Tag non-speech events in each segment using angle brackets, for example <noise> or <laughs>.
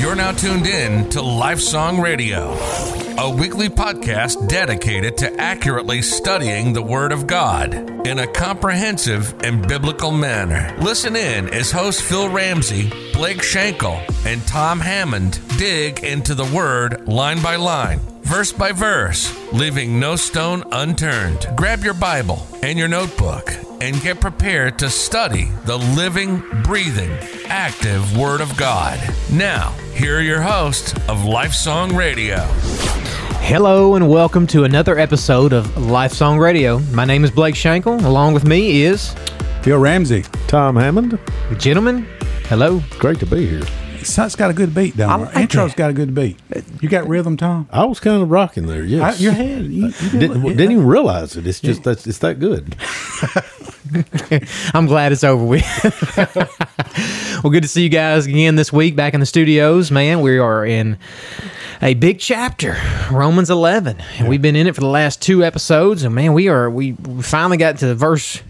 You're now tuned in to Lifesong Radio, a weekly podcast dedicated to accurately studying the Word of God in a comprehensive and biblical manner. Listen in as hosts Phil Ramsey, Blake Schenkel, and Tom Hammond dig into the Word line by line verse by verse, leaving no stone unturned. Grab your Bible and your notebook and get prepared to study the living, breathing, active Word of God. Now, here are your hosts of Lifesong Radio. Hello and welcome to another episode of Lifesong Radio. My name is Blake Schenkel. Along with me is Phil Ramsey. Tom Hammond. gentlemen. Hello. Great to be here. It's got a good beat, down don't like? Intro's that. got a good beat. You got rhythm, Tom? I was kind of rocking there. I, your head. You, you uh, did didn't, look- didn't even realize it. It's just that's it's that good. <laughs> <laughs> I'm glad it's over with. <laughs> well, good to see you guys again this week back in the studios. Man, we are in a big chapter, Romans 11. And we've been in it for the last two episodes. And man, we are, we, we finally got to verse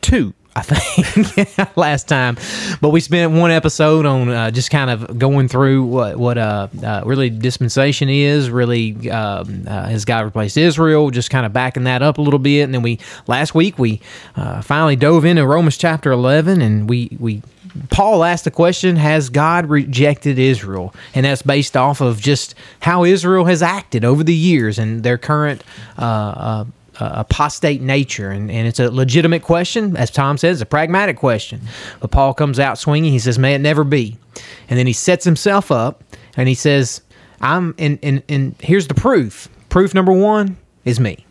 two. I think <laughs> last time, but we spent one episode on uh, just kind of going through what what uh, uh, really dispensation is. Really, um, uh, has God replaced Israel? Just kind of backing that up a little bit, and then we last week we uh, finally dove into Romans chapter eleven, and we we Paul asked the question: Has God rejected Israel? And that's based off of just how Israel has acted over the years and their current. Uh, uh, uh, apostate nature and, and it's a legitimate question. As tom says a pragmatic question. But paul comes out swinging. He says may it never be. And then he sets himself up and he says i'm and, and, and here's the proof. Proof number one is me.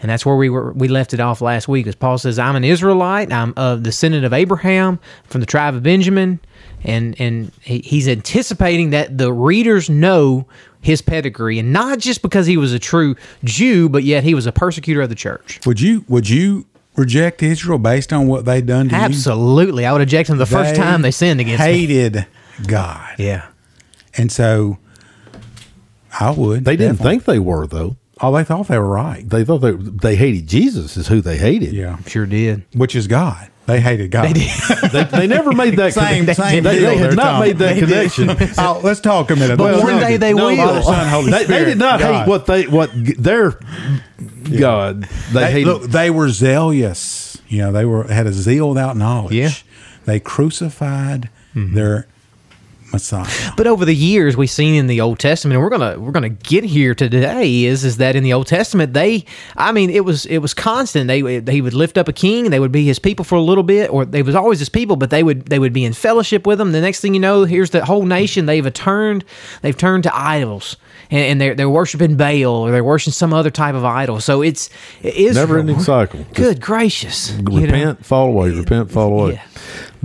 And that's where we were we left it off last week. As paul says i'm an israelite. I'm of the descendant of abraham from the tribe of benjamin. And and he's anticipating that the readers know his pedigree and not just because he was a true jew but yet he was a persecutor of the church Would you would you reject Israel based on what they done to you? absolutely i would eject him the you? first time they sinned against me hated God, yeah and so I would. They didn't definitely. think they were though. Oh, they thought they were right. They thought they they hated Jesus is who they hated. Yeah, sure did which is God. They hated God. They did. <laughs> They, they never made that <laughs> Same- connection. same they, deal they had not made that connection. <laughs> oh, let's talk a minute. But Let's one talk day they No, will. Father, Son, Holy they, they did not God. hate what they what g- their God. They, They, hated. look, they were zealous. You know, they were had a zeal without knowledge. Yeah. They crucified mm-hmm. their Messiah. But over the years, we've seen in the Old Testament, and we're gonna we're gonna get here today is is that in the Old Testament they, I mean, it was it was constant. They he would lift up a king, they would be his people for a little bit, or they was always his people, but they would they would be in fellowship with him. The next thing you know, here's the whole nation they've turned they've turned to idols. And, and they're they're worshiping Baal or they're worshiping some other type of idol. So it's Israel. Never-ending cycle. Good gracious! you know? repent, fall away, repent, fall away. Yeah.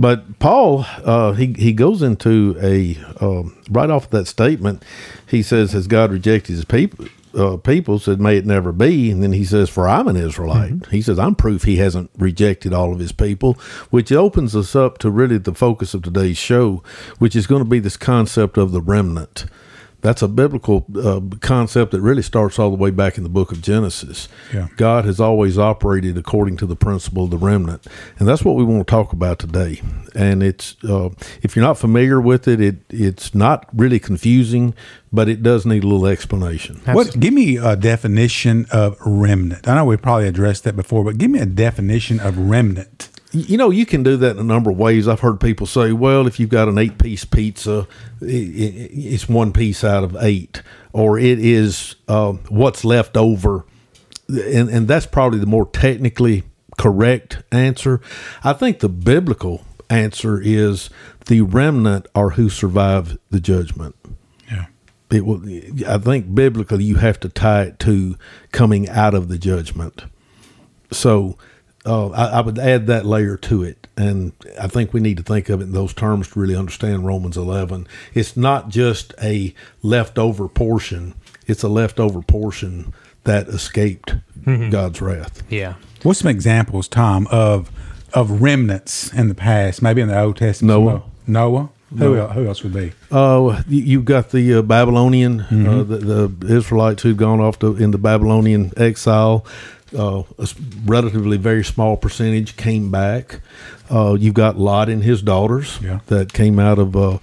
But Paul, uh, he he goes into a um, right off that statement. He says, "Has God rejected His people?" Uh, people said, "May it never be." And then he says, "For I'm an Israelite." Mm-hmm. He says, "I'm proof He hasn't rejected all of His people," which opens us up to really the focus of today's show, which is going to be this concept of the remnant. That's a biblical uh, concept that really starts all the way back in the book of Genesis. Yeah. God has always operated according to the principle of the remnant, and that's what we want to talk about today. And it's uh, if you're not familiar with it, it it's not really confusing, but it does need a little explanation. What? Give me a definition of remnant. I know we probably addressed that before, but give me a definition of remnant. You know, you can do that in a number of ways. I've heard people say, "Well, if you've got an eight-piece pizza, i i it's one piece out of eight, or it is uh, what's left over," and and that's probably the more technically correct answer. I think the biblical answer is the remnant are who survive the judgment. Yeah. It will. I think biblically, you have to tie it to coming out of the judgment. So uh, I, I would add that layer to it, and I think we need to think of it in those terms to really understand Romans 11. It's not just a leftover portion; it's a leftover portion that escaped God's wrath. Yeah. What's some examples, Tom, of of remnants in the past? Maybe in the Old Testament. Noah. Noah. Who, el- who else would be? Uh, you- you've got the uh, Babylonian, uh, the, the Israelites who'd gone off to, in the Babylonian exile. Uh, a s- relatively very small percentage came back. Uh, you've got Lot and his daughters Yeah. that came out of uh,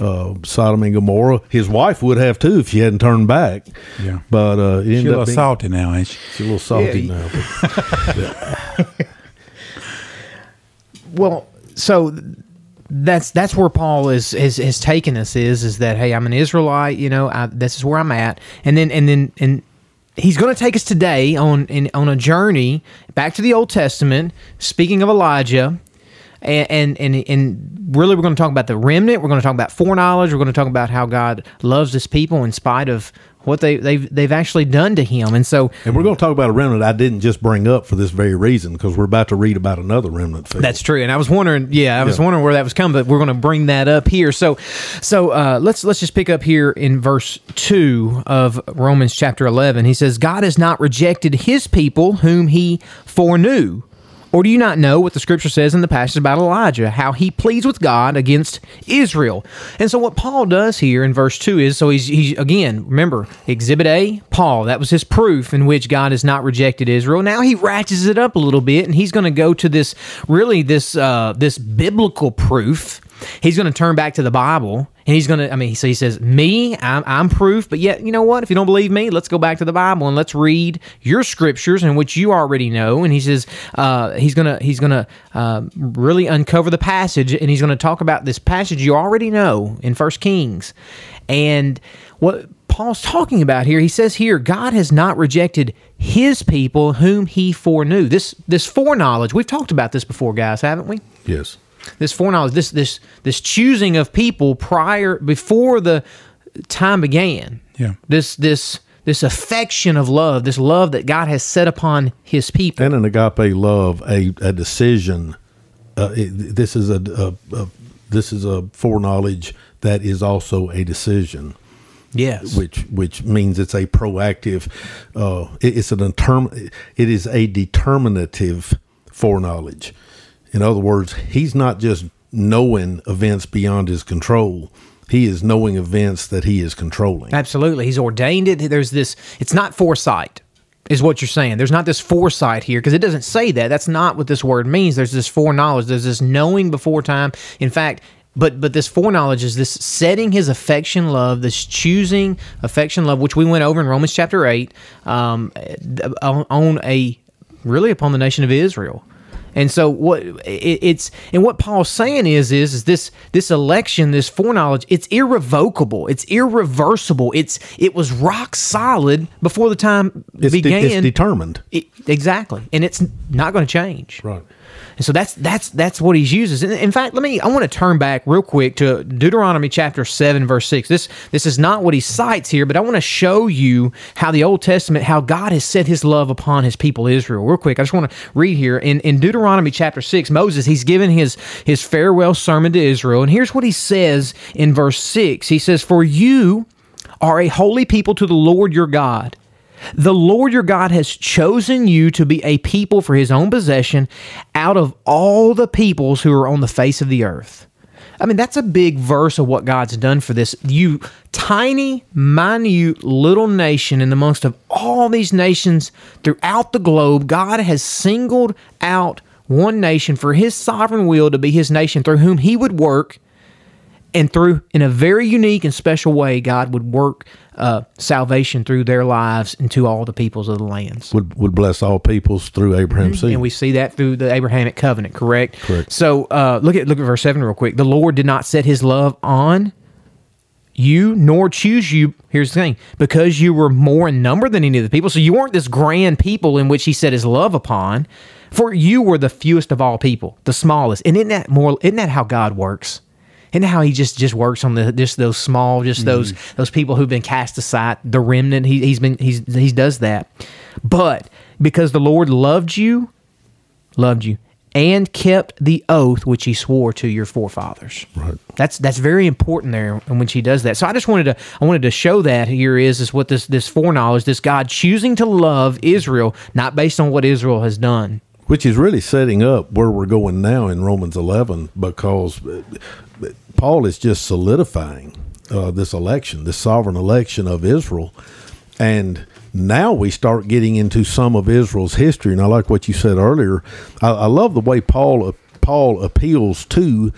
uh, Sodom and Gomorrah. His wife would have too if she hadn't turned back. Yeah. but uh, She's a little being, salty now, ain't she? she's a little salty Yeah. now. but- <laughs> <laughs> Well, so that's that's where Paul is is has taken us is is that hey I'm an Israelite you know I, this is where I'm at and then and then and he's going to take us today on in, on a journey back to the Old Testament speaking of Elijah and, and and and really we're going to talk about the remnant we're going to talk about foreknowledge we're going to talk about how God loves his people in spite of what they they've they've actually done to him and so And we're going to talk about a remnant I didn't just bring up for this very reason because we're about to read about another remnant. Field. That's true, and I was wondering. Yeah, I was Yeah. wondering where that was coming, but we're going to bring that up here. So, so uh, let's let's just pick up here in verse two of Romans chapter eleven. He says, "God has not rejected His people whom He foreknew." Or do you not know what the scripture says in the passage about Elijah, how he pleads with God against Israel? And so, what Paul does here in verse 2 is so he's, he's again, remember, Exhibit A, Paul, that was his proof in which God has not rejected Israel. Now he ratchets it up a little bit and he's going to go to this really this uh, this biblical proof. He's going to turn back to the Bible and he's going to, I mean, so he says, Me, I'm, I'm proof, but yet, you know what? If you don't believe me, let's go back to the Bible and let's read your scriptures in which you already know. And he says, uh, he's going to, he's going to uh, really uncover the passage and he's going to talk about this passage you already know in First Kings. And what Paul's talking about here, he says here, God has not rejected his people whom he foreknew. This, this foreknowledge, we've talked about this before, guys, haven't we? yes. This foreknowledge, this this this choosing of people prior before the time began. Yeah. This this this affection of love, this love that God has set upon His people. and an agape love, a, a decision. Uh, it, this is a, a, a this is a foreknowledge that is also a decision, yes. which which means it's a proactive. Uh, it- it's an determ- It is a determinative foreknowledge. In other words, he's not just knowing events beyond his control. He is knowing events that he is controlling. Absolutely. He's ordained it. There's this, it's not foresight, is what you're saying. There's not this foresight here because it doesn't say that. That's not what this word means. There's this foreknowledge. There's this knowing before time. In fact, but but this foreknowledge is this setting his affection love, this choosing affection love, which we went over in Romans chapter eight, um, on, on a really upon the nation of Israel. And so what it, it's and what Paul's saying is is is this this election, this foreknowledge, it's irrevocable, it's irreversible, it's it was rock solid before the time It's, de- began. it's determined. It- exactly, and it's not going to change. Right. And so that's that's that's what he uses. In, fact, let me I want to turn back real quick to Deuteronomy chapter 7 verse 6. This this is not what he cites here, but I want to show you how the Old Testament how God has set his love upon his people Israel. Real quick, I just want to read here in in Deuteronomy chapter 6, Moses he's given his his farewell sermon to Israel, and here's what he says in verse 6. He says, "For you are a holy people to the Lord your God." The Lord your God has chosen you to be a people for his own possession out of all the peoples who are on the face of the earth. I mean, that's a big verse of what God's done for this. You tiny, minute little nation in the most of all these nations throughout the globe, God has singled out one nation for his sovereign will to be his nation through whom he would work and through in a very unique and special way god would work uh, salvation through their lives into all the peoples of the lands. Would would bless all peoples through Abraham's seed. and we see that through the abrahamic covenant correct? Correct. so uh, look at look at verse 7 real quick. The lord did not set his love on you nor choose you here's the thing because you were more in number than any of the people. So you weren't this grand people in which he set his love upon for you were the fewest of all people the smallest. And isn't that more isn't that how god works isn't how he just just works on the just those small just mm-hmm. those those people who've been cast aside the remnant he, he's been he's he does that but because the lord loved you loved you and kept the oath which he swore to your forefathers. Right. That's that's very important there in which he does that. So I just wanted to I wanted to show that here is is what this this foreknowledge, this God choosing to love Israel, not based on what Israel has done. which is really setting up where we're going now in Romans 11 because Paul is just solidifying uh, this election, this sovereign election of Israel. And now we start getting into some of Israel's history. And I like what you said earlier. I, I love the way Paul Paul appeals to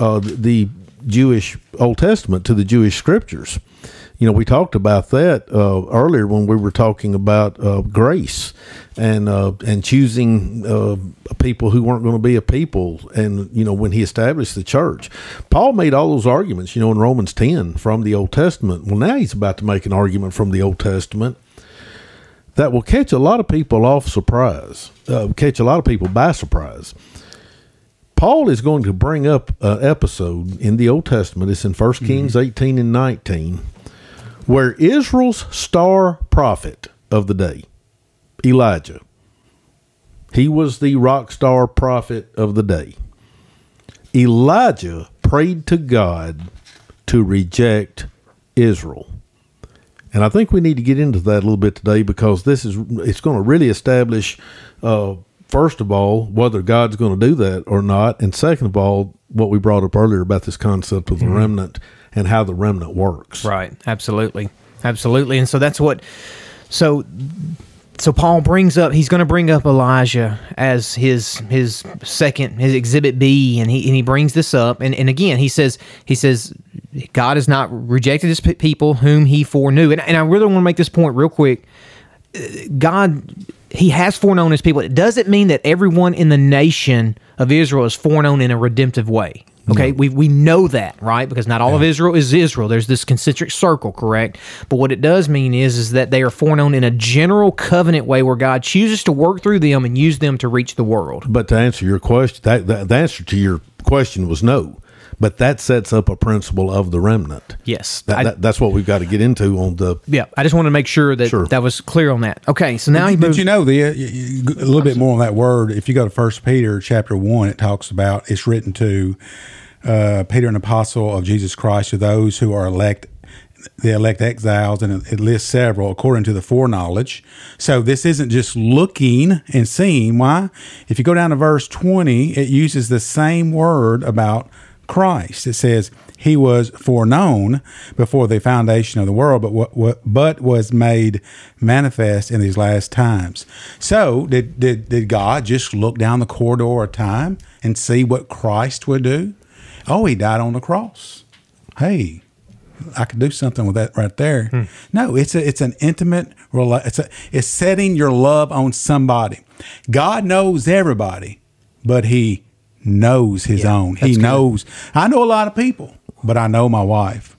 uh, the Jewish Old Testament, to the Jewish scriptures. You know, we talked about that uh, earlier when we were talking about uh, grace and uh, and choosing uh, people who weren't going to be a people. And you know, when he established the church, Paul made all those arguments. You know, in Romans ten from the Old Testament. Well, now he's about to make an argument from the Old Testament that will catch a lot of people off surprise, uh, catch a lot of people by surprise. Paul is going to bring up an episode in the Old Testament. It's in 1 Kings 18 and 19, where Israel's star prophet of the day, Elijah, he was the rock star prophet of the day. Elijah prayed to God to reject Israel. And I think we need to get into that a little bit today because this is it's going to really establish uh, first of all whether God's going to do that or not, and second of all what we brought up earlier about this concept of the mm-hmm. remnant and how the remnant works. Right. Absolutely. Absolutely. And so that's what. So. So Paul brings up. He's going to bring up Elijah as his his second his exhibit B, and he and he brings this up. And and again, he says he says God has not rejected his people whom he foreknew. And and I really want to make this point real quick. Uh, God, He has foreknown His people. It doesn't mean that everyone in the nation of Israel is foreknown in a redemptive way. Okay, we we know that, right? Because not all of Israel is Israel. There's this concentric circle, correct? But what it does mean is is that they are foreknown in a general covenant way, where God chooses to work through them and use them to reach the world. But to answer your question, that, that the answer to your question was no. But that sets up a principle of the remnant. Yes, That, I- that, that's what we've got to get into on the. yeah. I just want to make sure that Sure. that was clear on that. Okay, so now he Did moves. you know the uh, y- y- a little bit more on that word? If you go to First Peter chapter one, it talks about it's written to uh, Peter, an apostle of Jesus Christ, to those who are elect, the elect exiles, and it lists several according to the foreknowledge. So this isn't just looking and seeing. Why? If you go down to verse twenty, it uses the same word about Christ. It says he was foreknown before the foundation of the world, but what, what but was made manifest in these last times. So did, did did God just look down the corridor of time and see what Christ would do? Oh, he died on the cross. Hey, I could do something with that right there. Hmm. No, it's a it's an intimate it's a it's setting your love on somebody. God knows everybody, but he knows his own. He that's good. knows. I know a lot of people, but I know my wife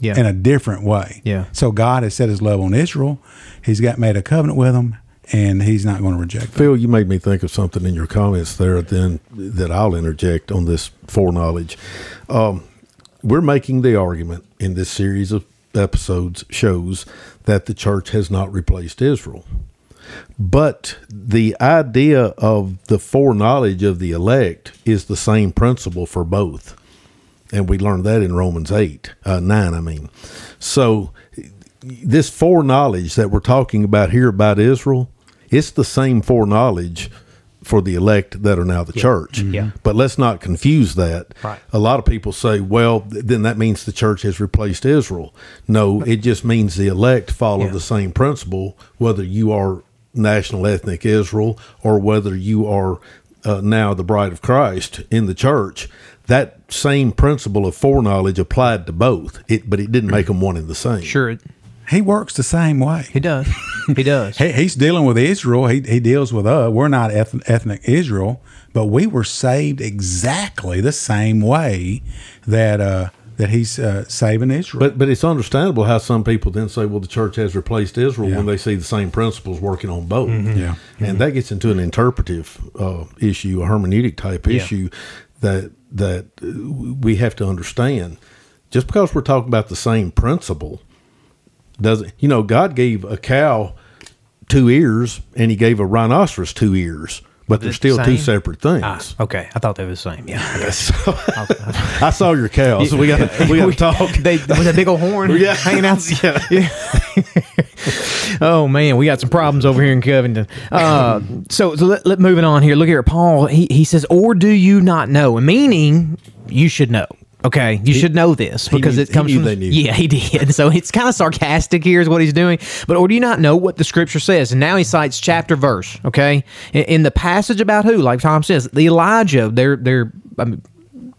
yeah. in a different way. Yeah. So God has set his love on Israel. He's got made a covenant with them and he's not going to reject them. Phil, you made me think of something in your comments there. Then that I'll interject on this foreknowledge. Um, we're making the argument in this series of episodes shows that the church has not replaced Israel. But the idea of the foreknowledge of the elect is the same principle for both. And we learned that in Romans 8, uh, 9, I mean. So this foreknowledge that we're talking about here about Israel, it's the same foreknowledge for the elect that are now the church. Yeah. But let's not confuse that. Right. A lot of people say, well, then that means the church has replaced Israel. No, it just means the elect follow Yeah. the same principle, whether you are national ethnic Israel or whether you are uh, now the bride of Christ in the church. That same principle of foreknowledge applied to both, it, but it didn't make them one and the same. Sure, He works the same way. he does. he does. <laughs> He, he's dealing with Israel. He, he deals with us. We're not eth- ethnic Israel, but we were saved exactly the same way that uh, that he's uh, saving Israel. But but it's understandable how some people then say, well, the church has replaced Israel Yeah. when they see the same principles working on both. Yeah. and that gets into an interpretive uh, issue, a hermeneutic type issue that that uh, we have to understand. Just because we're talking about the same principle doesn't, you know, God gave a cow two ears and He gave a rhinoceros two ears, but they're still two separate things. Ah, okay, I thought they were the same. Yeah. I <laughs> saw your cow, so we got we got to <laughs> talk. <laughs> They with that big old horn Yeah. hanging out. Yeah. oh man, we got some problems over here in Covington. Uh, so so let, let moving on here. Look here, Paul. He he says, "Or do you not know?" Meaning, you should know. Okay, you should know this because knew- it comes he from they knew. yeah, he did. So it's kind of sarcastic here is what he's doing. But or do you not know what the scripture says? And now he cites chapter verse. Okay, in, in the passage about who, like Tom says, the Elijah. They're they're I mean,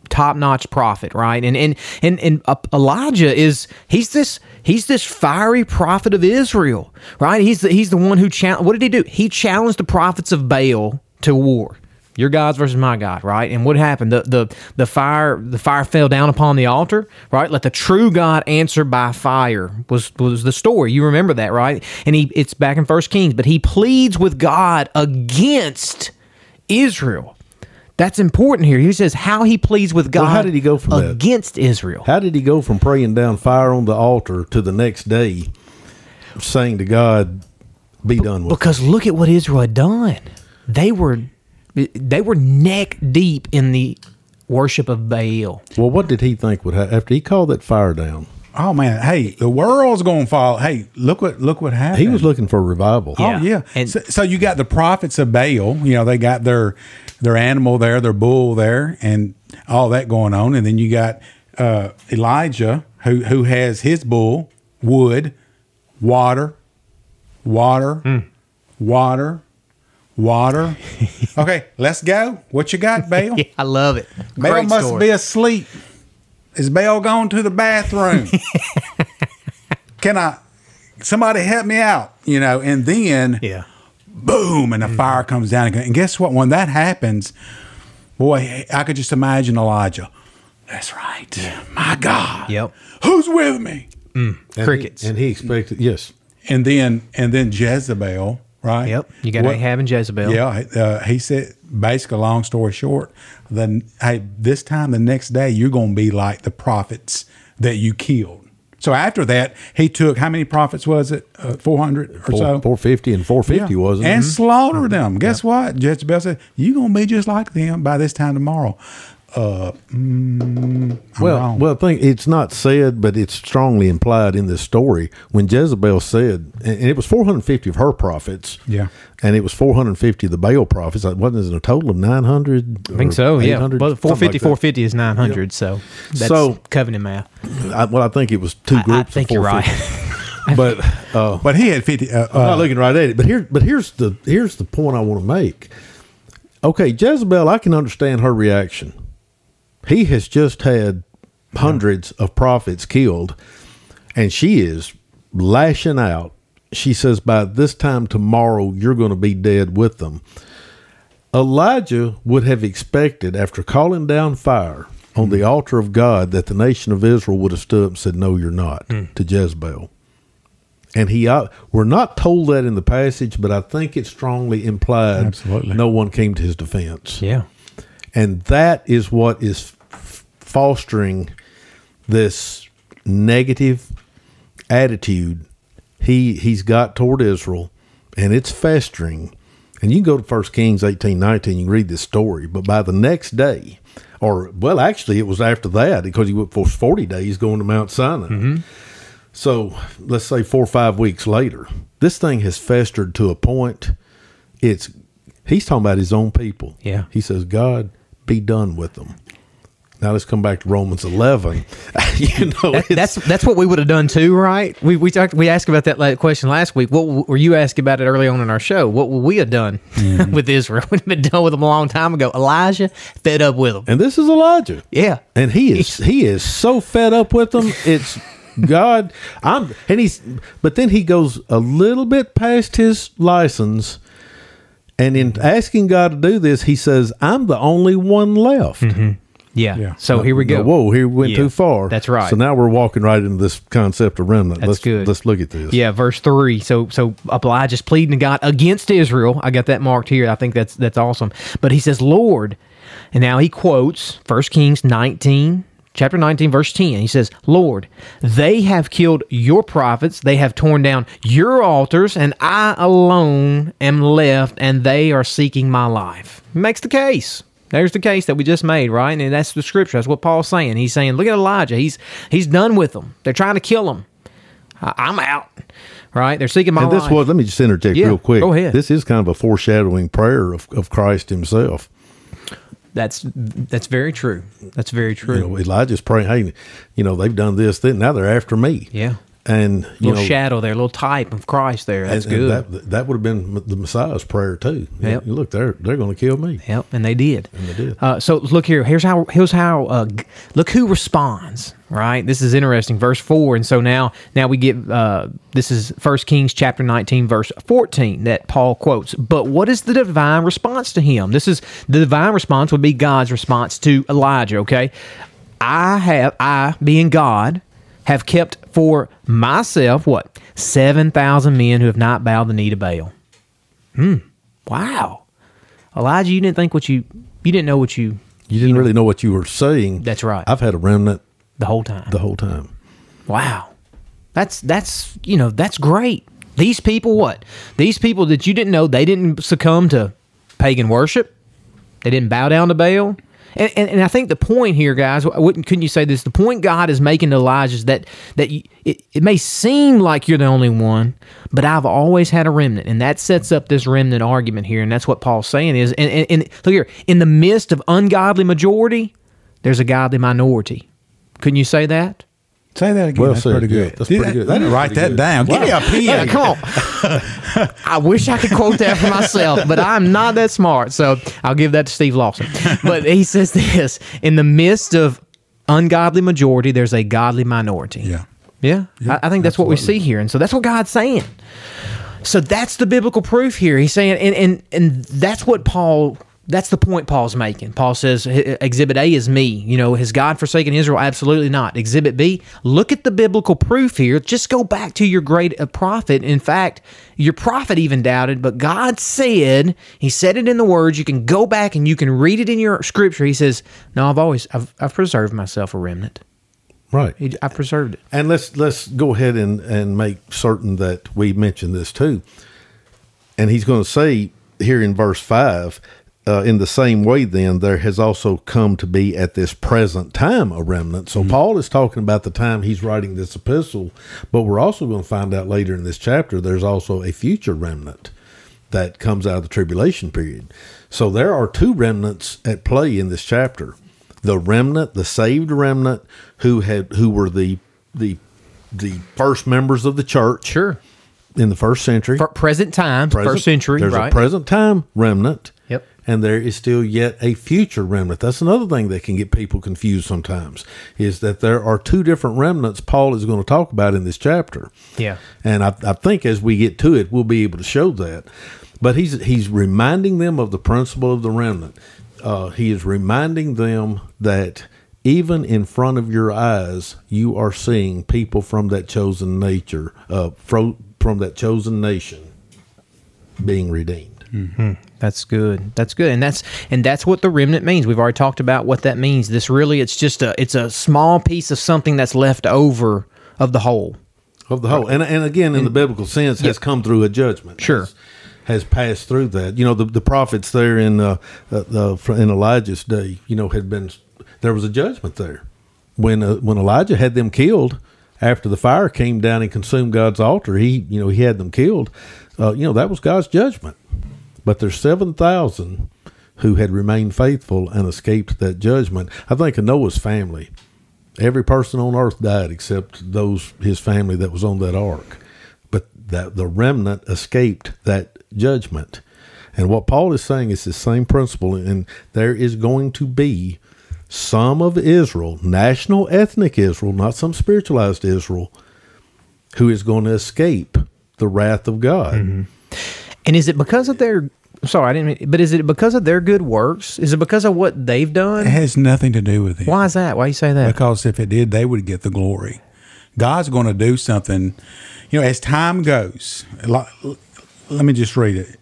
top notch prophet, right? And and and and uh, Elijah is he's this he's this fiery prophet of Israel, right? He's the, he's the one who challenged. What did he do? He challenged the prophets of Baal to war. Your gods versus my God, right? And what happened? The the the fire the fire fell down upon the altar, right? Let the true God answer by fire was was the story. You remember that, right? And he it's back in First Kings, but he pleads with God against Israel. That's important here. He says how he pleads with God. Well, how did he go from that? against Israel? How did he go from praying down fire on the altar to the next day saying to God, "Be done with"? it"? Because look at what Israel had done. They were they were neck deep in the worship of Baal. Well, what did he think would happen after he called that fire down? Oh man, hey, the world's gonna fall. Hey, look what look what happened. He was looking for revival. Yeah. Oh yeah. And- so, so you got the prophets of Baal. You know they got their their animal there, their bull there, and all that going on. And then you got uh, Elijah who who has his bull, wood, water, water, Hmm. water, water. <laughs> okay, let's go. What you got, Baal? <laughs> I love it. Baal Great must story. be asleep. Is Baal gone to the bathroom? <laughs> Can I? Somebody help me out, you know. And then yeah. boom, and the mm-hmm. fire comes down. And guess what? When that happens, boy, I could just imagine Elijah. That's right. My God. Yep. Who's with me? Mm. And Crickets. He, and he expected, yes. And then and then Jezebel, right? Yep. You got What- Ahab and Jezebel. Yeah, uh, he said basically, long story short, then hey, this time the next day you're going to be like the prophets that you killed. So after that, he took how many prophets was it? Uh, Four hundred or Four, so. 450 and 450, Yeah. wasn't and it? slaughtered them. Guess what? Jezebel said, "You're gonna be just like them by this time tomorrow." Uh, mm, Well, wrong. well, I think it's not said, but it's strongly implied in this story when Jezebel said, and it was 450 of her prophets, Yeah. and it was 450 of the Baal prophets. It wasn't it a total of 900? I think so. Yeah. Well, 450, like 450 is 900. So that's So- covenant math. I, well, I think it was two groups. I think of you're right. <laughs> but uh, but he had fifty. Uh, I'm not uh, looking right at it. But here, but here's the here's the point I want to make. Okay, Jezebel, I can understand her reaction. He has just had hundreds of prophets killed, and she is lashing out. She says, "By this time tomorrow, you're going to be dead with them." Elijah would have expected, after calling down fire on the altar of God, that the nation of Israel would have stood up and said, "No, you're not," to Jezebel. And he, uh, we're not told that in the passage, but I think it's strongly implied. Absolutely. no one came to his defense, yeah. and that is what is fostering this negative attitude he he's got toward Israel, and it's festering. And you can go to First Kings eighteen nineteen. You can read this story, but by the next day, or well, actually, it was after that because he went for forty days going to Mount Sinai. Mm-hmm. So let's say four or five weeks later, this thing has festered to a point. It's he's talking about his own people. Yeah. he says, "God, be done with them." Now let's come back to Romans eleven. <laughs> you know, That, that's that's what we would have done too, right? We we talked we asked about that question last week. What were you asking about it early on in our show? What would we have done Mm-hmm. <laughs> with Israel? <laughs> We'd have been done with them a long time ago. Elijah fed up with them. and this is Elijah. Yeah, and he is he is so fed up with them. It's God. I'm and he's but then he goes a little bit past his license, and in asking God to do this, he says, "I'm the only one left." Yeah. Yeah. So here we go. Whoa, here we went Yeah, too far. that's right. So now we're walking right into this concept of remnant. That's let's, good. Let's look at this. Yeah, verse three. So so Elijah's pleading to God against Israel. I got that marked here. I think that's that's awesome. But he says, Lord, and now he quotes First Kings nineteen, chapter nineteen, verse ten. He says, Lord, they have killed your prophets, they have torn down your altars, and I alone am left, and they are seeking my life. Makes the case. There's the case that we just made, right? And that's the scripture. That's what Paul's saying. He's saying, look at Elijah. He's he's done with them. They're trying to kill him. I'm out. Right? They're seeking my And this life. was, let me just interject Yeah, real quick. go ahead. This is kind of a foreshadowing prayer of, of Christ himself. that's that's very true. That's very true. You know, Elijah's praying, hey, you know, they've done this, then now they're after me. yeah. And you little know shadow there, a little type of Christ there. That's and- and good. That, that would have been the Messiah's prayer too. Yep. You look, they're they're going to kill me. Yep, and they did. And they did. Uh, so look here. Here's how. Here's how. Uh, look who responds. Right. This is interesting. Verse four. And so now, now we get. Uh, this is First Kings chapter nineteen, verse fourteen that Paul quotes. But what is the divine response to him? This is the divine response would be God's response to Elijah. Okay. I have I being God have kept for myself what seven thousand men who have not bowed the knee to Baal. Hmm. Wow. Elijah, you didn't think what you you didn't know what you You didn't really know what you were saying. That's right. I've had a remnant the whole time. the whole time. wow. That's that's you know, that's great. These people what? These people that you didn't know, they didn't succumb to pagan worship. They didn't bow down to Baal. And, and, and I think the point here, guys, wouldn't couldn't you say this? The point God is making to Elijah is that that you, it, it may seem like you're the only one, but I've always had a remnant, and that sets up this remnant argument here, and that's what Paul's saying is. And, and, and look here, in the midst of ungodly majority, there's a godly minority. Couldn't you say that? Say that again. Well that's said, pretty yeah, good. that's Did pretty that- good. That is write pretty that good. down. Give me a pen. Yeah, <laughs> come on. <laughs> I wish I could quote that for myself, but I'm not that smart. So I'll give that to Steve Lawson. But he <laughs> says this in the midst of ungodly majority, there's a godly minority. Yeah. Yeah. I, I think that's what we see here. And so that's what God's saying. So that's the biblical proof here. He's saying, and, and, and that's what Paul. That's the point Paul's making. Paul says Exhibit A is me. You know, has God forsaken Israel? Absolutely not. Exhibit B, look at the biblical proof here. Just go back to your great uh, prophet. In fact, your prophet even doubted, but God said, He said it in the words. You can go back and you can read it in your scripture. He says, No, I've always, I've, I've preserved myself a remnant. Right. I preserved it. And let's let's go ahead and, and make certain that we mention this too. And he's going to say here in verse five, uh, in the same way, then there has also come to be at this present time a remnant. So Paul is talking about the time he's writing this epistle, but we're also going to find out later in this chapter there's also a future remnant that comes out of the tribulation period. So there are two remnants at play in this chapter. The remnant, the saved remnant who had who were the the the first members of the church Sure. in the first century. For present time, Present- first century, There's right? a present time remnant. Yep. And there is still yet a future remnant. That's another thing that can get people confused sometimes is that there are two different remnants Paul is going to talk about in this chapter. Yeah. And I, I think as we get to it, we'll be able to show that. But he's he's reminding them of the principle of the remnant. Uh, he is reminding them that even in front of your eyes, you are seeing people from that chosen nature, uh, from from that chosen nation, being redeemed. That's good. That's good. And that's and that's what the remnant means. We've already talked about what that means. This really it's just a it's a small piece of something that's left over of the whole. of the whole. And and again, in the biblical sense, has come through a judgment. Sure. Has, has passed through that. You know, the, the prophets there in uh, uh, in Elijah's day, you know, had been there was a judgment there when uh, when Elijah had them killed after the fire came down and consumed God's altar. He you know he had them killed. Uh, you know that was God's judgment. But there's seven thousand who had remained faithful and escaped that judgment. I think of Noah's family. Every person on earth died except those his family that was on that ark. But that the remnant escaped that judgment. And what Paul is saying is the same principle, and there is going to be some of Israel, national ethnic Israel, not some spiritualized Israel, who is going to escape the wrath of God. Mm-hmm. And is it because of their sorry, I didn't mean, but is it because of their good works? Is it because of what they've done? It has nothing to do with it. Why is that? Why you say that? Because if it did, they would get the glory. God's going to do something. You know, as time goes, let me just read it.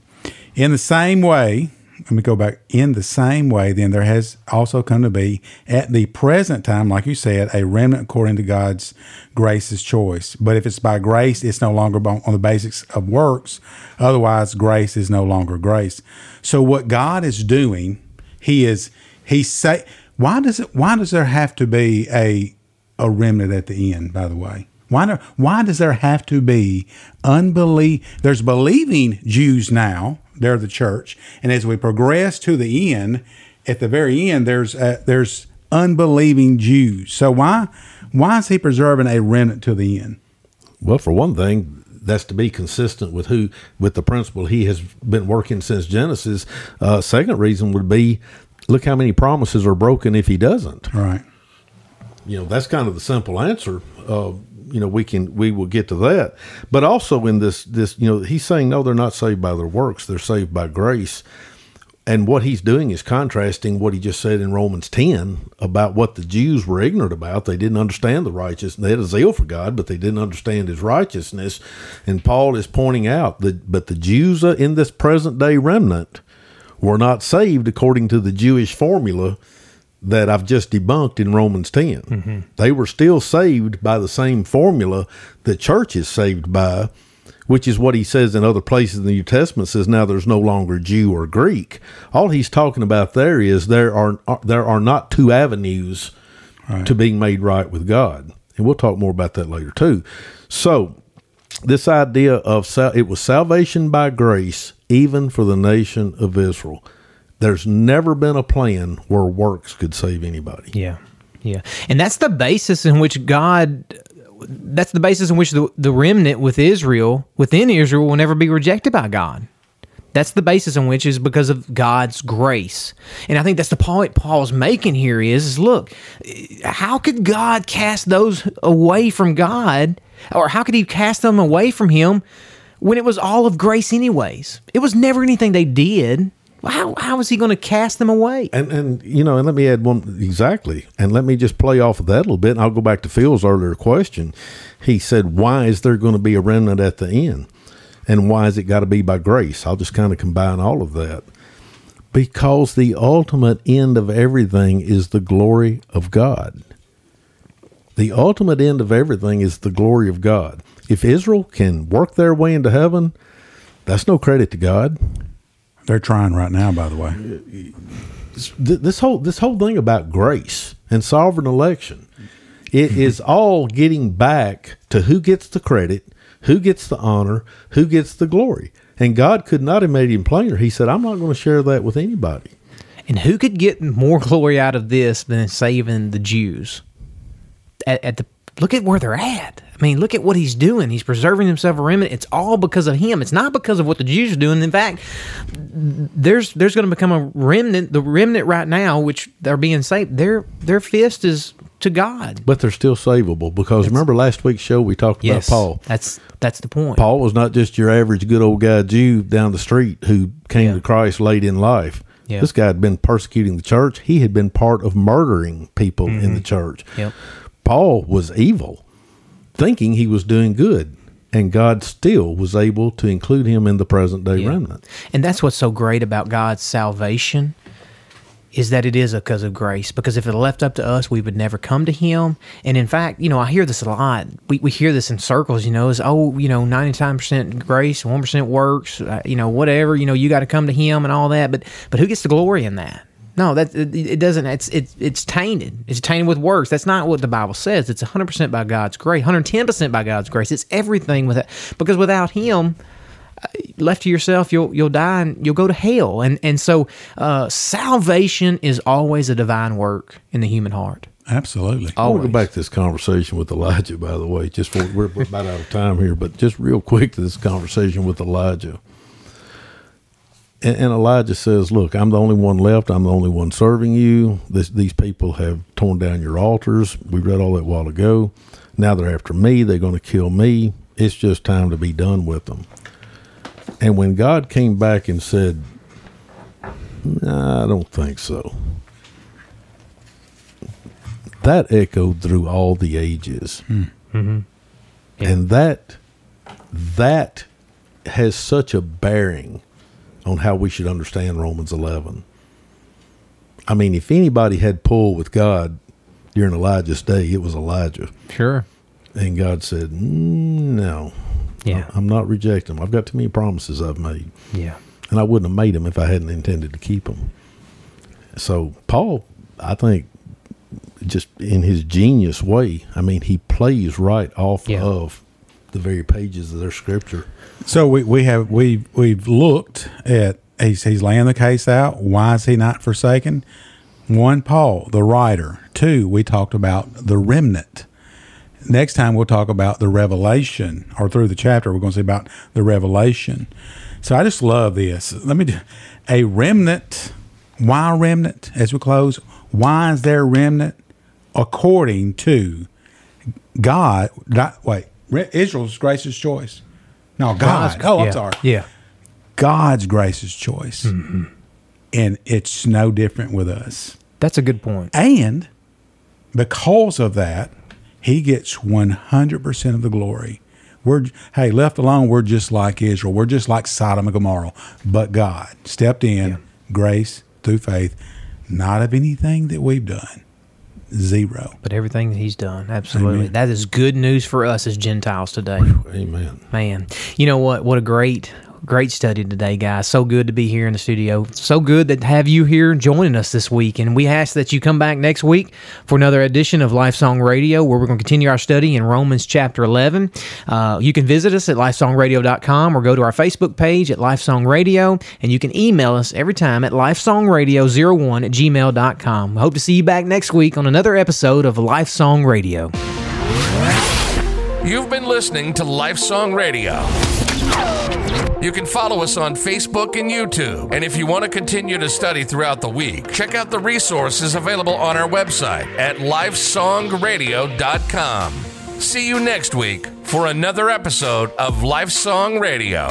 In the same way, let me go back. In the same way, then there has also come to be at the present time, like you said, a remnant according to God's grace's choice. But if it's by grace, it's no longer on the basics of works. Otherwise, grace is no longer grace. So what God is doing, He is He say. Why does it? Why does there have to be a a remnant at the end? By the way, why do, Why does there have to be unbelief? There's believing Jews now. They're the church, and as we progress to the end, at the very end, there's uh, there's unbelieving Jews. So why why is He preserving a remnant to the end? Well, for one thing, that's to be consistent with who with the principle he has been working since Genesis. Uh, second reason would be, look how many promises are broken if he doesn't. Right. You know, that's kind of the simple answer. Uh, you know, we can we will get to that, but also in this this you know he's saying no, they're not saved by their works; they're saved by grace. And what he's doing is contrasting what he just said in Romans 10 about what the Jews were ignorant about. They didn't understand the righteousness. They had a zeal for God, but they didn't understand his righteousness. And Paul is pointing out that, but the Jews in this present day remnant were not saved according to the Jewish formula that I've just debunked in Romans 10. Mm-hmm. They were still saved by the same formula the church is saved by which is what he says in other places in the New Testament says now there's no longer Jew or Greek. All he's talking about there is there are there are not two avenues right. to being made right with God. And we'll talk more about that later too. So, this idea of sal- it was salvation by grace even for the nation of Israel. There's never been a plan where works could save anybody. Yeah. Yeah. And that's the basis in which God that's the basis in which the, the remnant with Israel, within Israel, will never be rejected by God. That's the basis on which is because of God's grace. And I think that's the point Paul's making here is, is look, how could God cast those away from God? Or how could he cast them away from him when it was all of grace anyways? It was never anything they did. How, how is he going to cast them away? And and you know, and let me add one exactly, and let me just play off of that a little bit. And I'll go back to Phil's earlier question. He said, "Why is there going to be a remnant at the end, and why has it got to be by grace?" I'll just kind of combine all of that because the ultimate end of everything is the glory of God. The ultimate end of everything is the glory of God. If Israel can work their way into heaven, that's no credit to God. They're trying right now, by the way. This whole this whole thing about grace and sovereign election, it mm-hmm. is all getting back to who gets the credit, who gets the honor, who gets the glory. And God could not have made him plainer. He said, "I'm not going to share that with anybody." And who could get more <laughs> glory out of this than saving the Jews? At, at the look at where they're at. I mean, look at what he's doing. He's preserving himself a remnant. It's all because of him. It's not because of what the Jews are doing. In fact, there's there's going to become a remnant. The remnant right now, which they're being saved, their their fist is to God. But they're still savable because that's, remember last week's show we talked yes, about Paul. That's that's the point. Paul was not just your average good old guy Jew down the street who came yeah. to Christ late in life. Yeah. This guy had been persecuting the church. He had been part of murdering people mm-hmm. in the church. Yep. Paul was evil, thinking he was doing good. And God still was able to include him in the present day yeah. remnant. And that's what's so great about God's salvation is that it is because of grace. Because if it left up to us, we would never come to Him. And in fact, you know, I hear this a lot. We, we hear this in circles, you know, is, oh, you know, 99% grace, 1% works, uh, you know, whatever, you know, you got to come to Him and all that. But, but who gets the glory in that? No, that it, it, doesn't. It's it's it's tainted. It's tainted with works. That's not what the Bible says. It's 100 percent by God's grace, 110 percent by God's grace. It's everything with it. Because without Him, uh, left to yourself, you'll you'll die and you'll go to hell. And and so uh, salvation is always a divine work in the human heart. Absolutely. I want to go back to this conversation with Elijah. By the way, just for, we're about out of time here, but just real quick to this conversation with Elijah. And, and, Elijah says, Look, I'm the only one left. I'm the only one serving you. This, these people have torn down your altars. We read all that a while ago. Now they're after me. They're going to kill me. It's just time to be done with them. And when God came back and said, nah, I don't think so, that echoed through all the ages. Hmm. Mm-hmm. Yeah. And that that has such a bearing on how we should understand Romans 11. I mean, if anybody had pull with God during Elijah's day, it was Elijah. Sure. And God said, mm, "No, yeah, I'm not rejecting them. I've got too many promises I've made. Yeah, and I wouldn't have made them if I hadn't intended to keep them." So Paul, I think, just in his genius way, I mean, he plays right off yeah. of the very pages of their scripture. So we, we have we we've looked at he's he's laying the case out. Why is he not forsaken? One, Paul, the writer. Two, we talked about the remnant. next time we'll talk about the revelation, or through the chapter, we're going to say about the revelation. So I just love this. Let me do a remnant. Why remnant? As we close, why is there remnant? According to God, not, wait, Israel's gracious choice. No, God's. Oh, I'm yeah. sorry. Yeah. God's gracious choice. Mm-hmm. And it's no different with us. That's a good point. And because of that, he gets 100% of the glory. We're, hey, left alone, we're just like Israel. We're just like Sodom and Gomorrah. But God stepped in, grace through faith, not of anything that we've done. Zero. But everything that he's done, absolutely. Amen. That is good news for us as Gentiles today. Amen. Man, you know what? What a great, great study today, guys. So good to be here in the studio. So good to have you here joining us this week. And we ask that you come back next week for another edition of Lifesong Radio, where we're going to continue our study in Romans chapter 11. Uh, you can visit us at lifesongradio.com or go to our Facebook page at Lifesong Radio. And you can email us every time at lifesongradio01 at gmail.com. Hope to see you back next week on another episode of Lifesong Radio. You've been listening to Lifesong Radio. You can follow us on Facebook and YouTube. And if you want to continue to study throughout the week, check out the resources available on our website at lifesongradio.com. See you next week for another episode of Lifesong Radio.